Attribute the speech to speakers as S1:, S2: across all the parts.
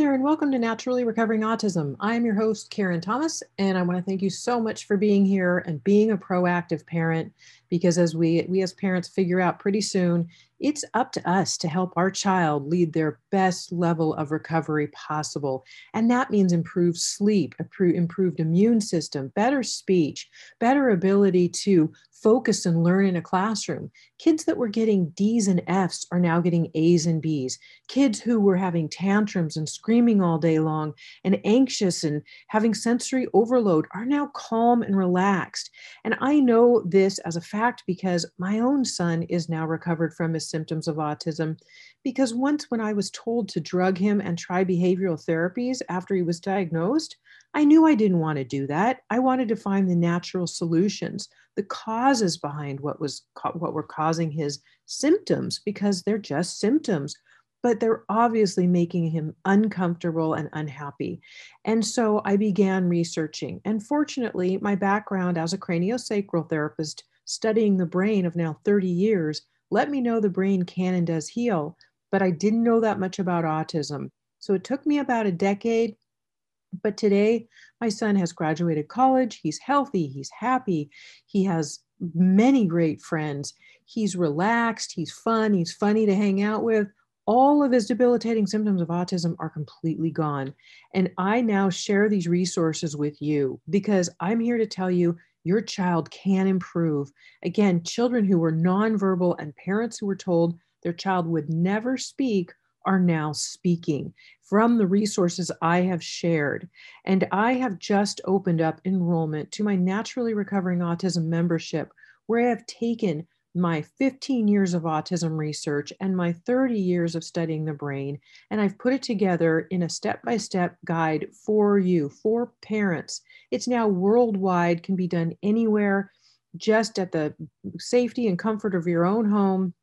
S1: there, and welcome to Naturally Recovering Autism. I am your host, Karen Thomas, and I want to thank you so much for being here and being a proactive parent. Because as we we as parents figure out pretty soon, it's up to us to help our child lead their best level of recovery possible. And that means improved sleep, improved immune system, better speech, better ability to focus and learn in a classroom. Kids that were getting D's and F's are now getting A's and B's. Kids who were having tantrums and screaming all day long and anxious and having sensory overload are now calm and relaxed. And I know this as a fact because my own son is now recovered from his symptoms of autism. Because once, when I was told to drug him and try behavioral therapies after he was diagnosed, I knew I didn't want to do that. I wanted to find the natural solutions, the causes behind what was what were causing his symptoms because they're just symptoms but they're obviously making him uncomfortable and unhappy. And so I began researching. And fortunately, my background as a craniosacral therapist studying the brain of now 30 years let me know the brain can and does heal, but I didn't know that much about autism. So it took me about a decade. But today, my son has graduated college. He's healthy. He's happy. He has many great friends. He's relaxed. He's fun. He's funny to hang out with. All of his debilitating symptoms of autism are completely gone. And I now share these resources with you because I'm here to tell you your child can improve. Again, children who were nonverbal and parents who were told their child would never speak are now speaking from the resources I have shared. And I have just opened up enrollment to my Naturally Recovering Autism membership, where I have taken my 15 years of autism research and my 30 years of studying the brain, and I've put it together in a step by step guide for you, for parents. It's now worldwide, can be done anywhere, just at the safety and comfort of your own home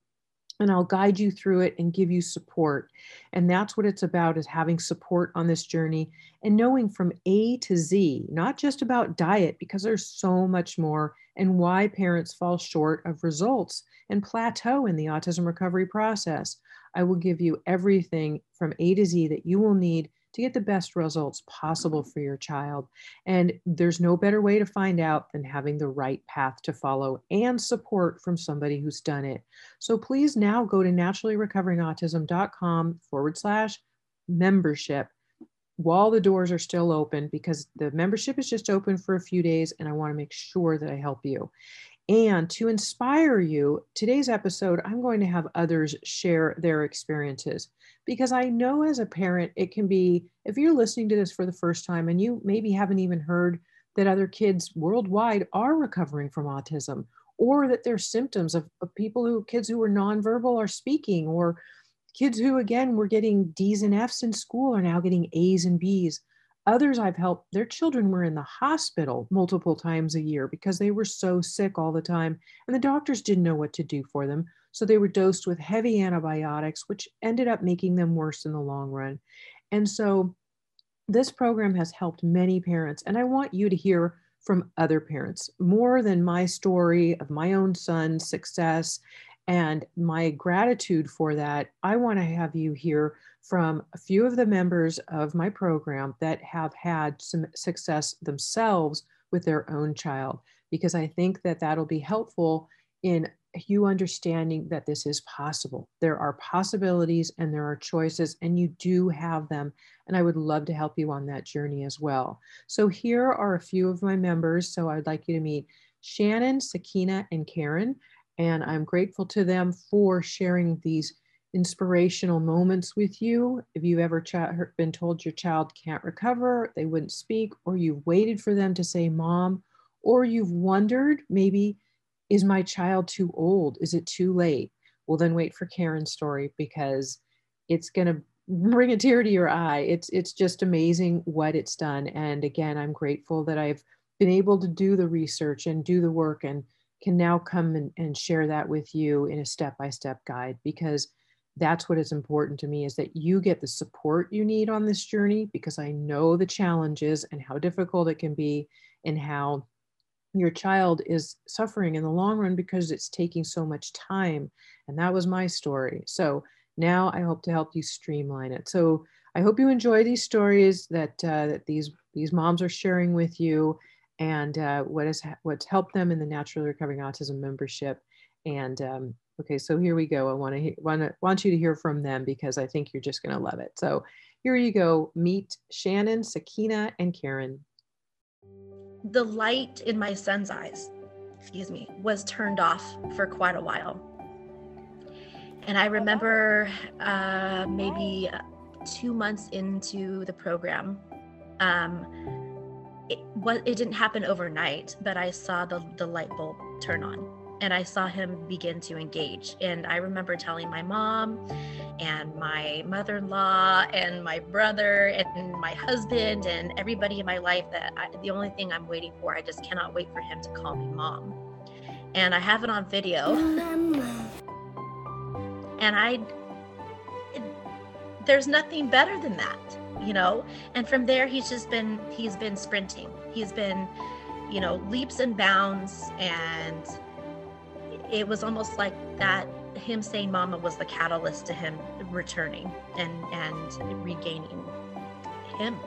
S1: and I'll guide you through it and give you support. And that's what it's about is having support on this journey and knowing from A to Z, not just about diet, because there's so much more and why parents fall short of results and plateau in the autism recovery process. I will give you everything from A to Z that you will need to get the best results possible for your child. And there's no better way to find out than having the right path to follow and support from somebody who's done it. So please now go to naturallyrecoveringautism.com forward slash membership while the doors are still open because the membership is just open for a few days and I want to make sure that I help you. And to inspire you, today's episode, I'm going to have others share their experiences because I know as a parent, it can be, if you're listening to this for the first time and you maybe haven't even heard that other kids worldwide are recovering from autism or that there's symptoms of, of people who, kids who are nonverbal are speaking or kids who, again, were getting D's and F's in school are now getting A's and B's. Others I've helped, their children were in the hospital multiple times a year because they were so sick all the time, and the doctors didn't know what to do for them. So they were dosed with heavy antibiotics, which ended up making them worse in the long run. And so this program has helped many parents, and I want you to hear from other parents more than my story of my own son's success and my gratitude for that. I want to have you hear from a few of the members of my program that have had some success themselves with their own child, because I think that that'll be helpful in you understanding that this is possible. There are possibilities and there are choices, and you do have them. And I would love to help you on that journey as well. So, here are a few of my members. So, I'd like you to meet Shannon, Sakina, and Karen. And I'm grateful to them for sharing these inspirational moments with you. If you've ever been told your child can't recover, they wouldn't speak, or you've waited for them to say mom, or you've wondered maybe, is my child too old? Is it too late? Well, then wait for Karen's story because it's going to bring a tear to your eye. It's it's just amazing what it's done. And again, I'm grateful that I've been able to do the research and do the work and can now come and, and share that with you in a step-by-step guide because that's what is important to me is that you get the support you need on this journey because I know the challenges and how difficult it can be and how your child is suffering in the long run because it's taking so much time. And that was my story. So now I hope to help you streamline it. So I hope you enjoy these stories that uh, that these these moms are sharing with you, and uh, what's helped them in the Naturally Recovering Autism membership. And um, okay, so here we go. I want to want want you to hear from them because I think you're just going to love it. So here you go. Meet Shannon, Sakina, and Karen.
S2: The light in my son's eyes, excuse me, was turned off for quite a while. And I remember uh, maybe two months into the program, um, it, it didn't happen overnight, but I saw the, the light bulb turn on and I saw him begin to engage. And I remember telling my mom and my mother in law and my brother and my husband and everybody in my life that I, the only thing I'm waiting for, I just cannot wait for him to call me mom. And I have it on video. And I, it, there's nothing better than that, you know? And from there, he's just been, he's been sprinting. He's been, you know, leaps and bounds and it was almost like that him saying mama was the catalyst to him returning and and regaining him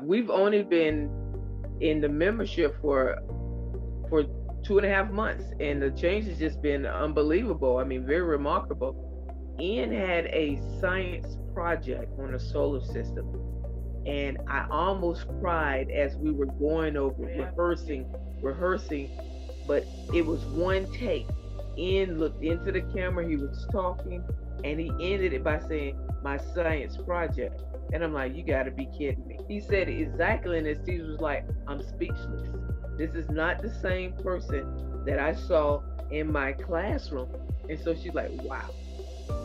S3: we've only been in the membership for for two and a half months and the change has just been unbelievable i mean very remarkable ian had a science project on the solar system. And I almost cried as we were going over rehearsing, rehearsing, but it was one take. Ian looked into the camera, he was talking, and he ended it by saying, My science project. And I'm like, You gotta be kidding me. He said exactly, and teacher was like, I'm speechless. This is not the same person that I saw in my classroom. And so she's like, Wow.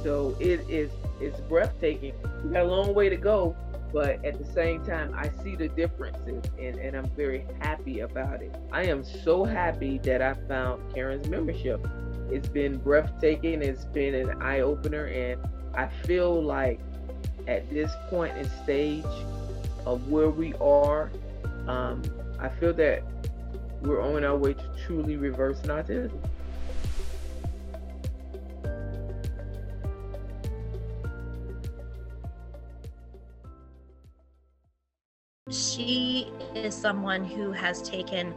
S3: So it is it's breathtaking. We got a long way to go, but at the same time, I see the differences and, and I'm very happy about it. I am so happy that I found Karen's membership. It's been breathtaking, it's been an eye opener, and I feel like at this point and stage of where we are, um, I feel that we're on our way to truly reverse autism.
S2: she is someone who has taken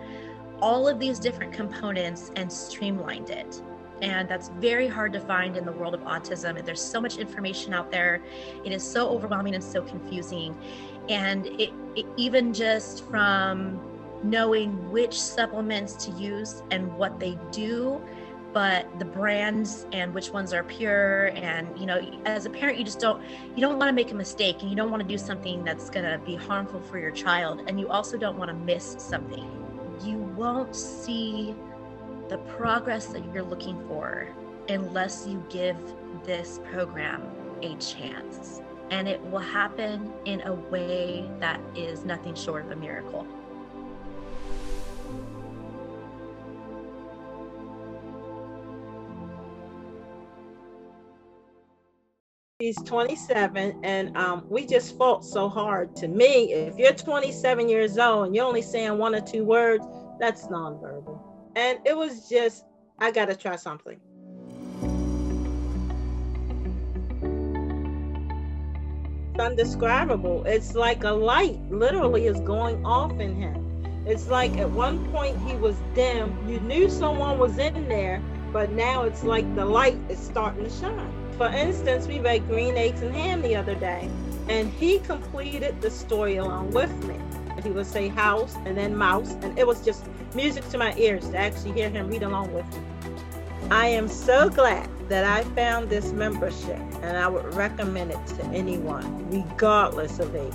S2: all of these different components and streamlined it. And that's very hard to find in the world of autism. And there's so much information out there. It is so overwhelming and so confusing. And it, it even just from knowing which supplements to use and what they do but the brands and which ones are pure. And you know as a parent you just don't you don't want to make a mistake and you don't want to do something that's going to be harmful for your child. And you also don't want to miss something. You won't see the progress that you're looking for unless you give this program a chance. And it will happen in a way that is nothing short of a miracle
S4: He's 27, and um, we just fought so hard. To me, if you're 27 years old and you're only saying one or two words, that's nonverbal. And it was just, I got to try something. It's undescribable. It's like a light literally is going off in him. It's like at one point he was dim. You knew someone was in there, but now it's like the light is starting to shine. For instance, we read Green Eggs and Ham the other day, and he completed the story along with me. He would say house and then mouse, and it was just music to my ears to actually hear him read along with me. I am so glad that I found this membership, and I would recommend it to anyone, regardless of age.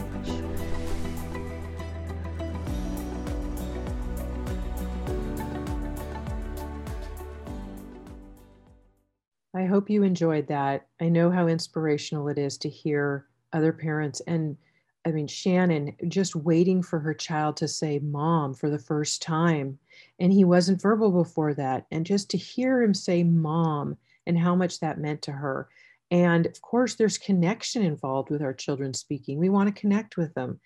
S1: I hope you enjoyed that. I know how inspirational it is to hear other parents and I mean Shannon just waiting for her child to say mom for the first time and he wasn't verbal before that and just to hear him say mom and how much that meant to her. And of course there's connection involved with our children speaking. We want to connect with them.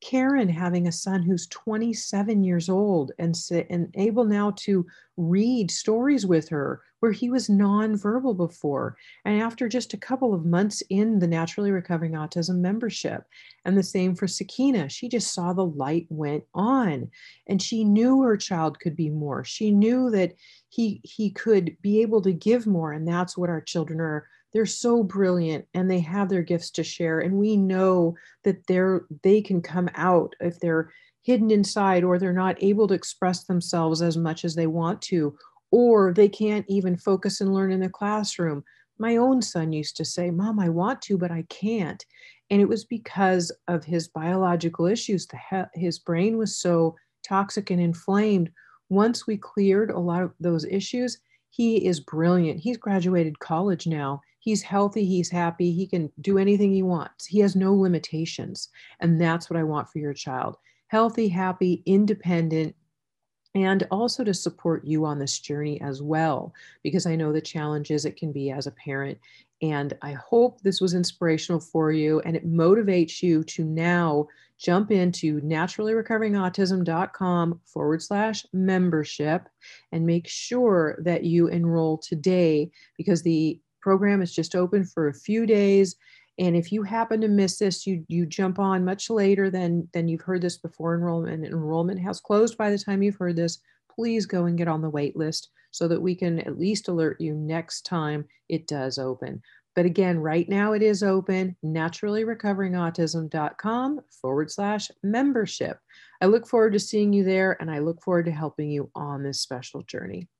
S1: Karen having a son who's 27 years old and, and able now to read stories with her where he was nonverbal before. And after just a couple of months in the Naturally Recovering Autism membership, and the same for Sakina, she just saw the light went on and she knew her child could be more. She knew that he, he could be able to give more. And that's what our children are they're so brilliant and they have their gifts to share and we know that they're they can come out if they're hidden inside or they're not able to express themselves as much as they want to or they can't even focus and learn in the classroom. My own son used to say mom i want to but i can't. And it was because of his biological issues. The his brain was so toxic and inflamed. Once we cleared a lot of those issues he is brilliant. He's graduated college now. He's healthy, he's happy, he can do anything he wants. He has no limitations. And that's what I want for your child. Healthy, happy, independent, and also to support you on this journey as well, because I know the challenges it can be as a parent. And I hope this was inspirational for you and it motivates you to now jump into naturallyrecoveringautism.com forward slash membership and make sure that you enroll today because the program is just open for a few days. And if you happen to miss this, you you jump on much later than than you've heard this before enrollment. Enrollment has closed by the time you've heard this. Please go and get on the wait list so that we can at least alert you next time it does open. But again, right now it is open, naturallyrecoveringautism.com forward slash membership. I look forward to seeing you there and I look forward to helping you on this special journey.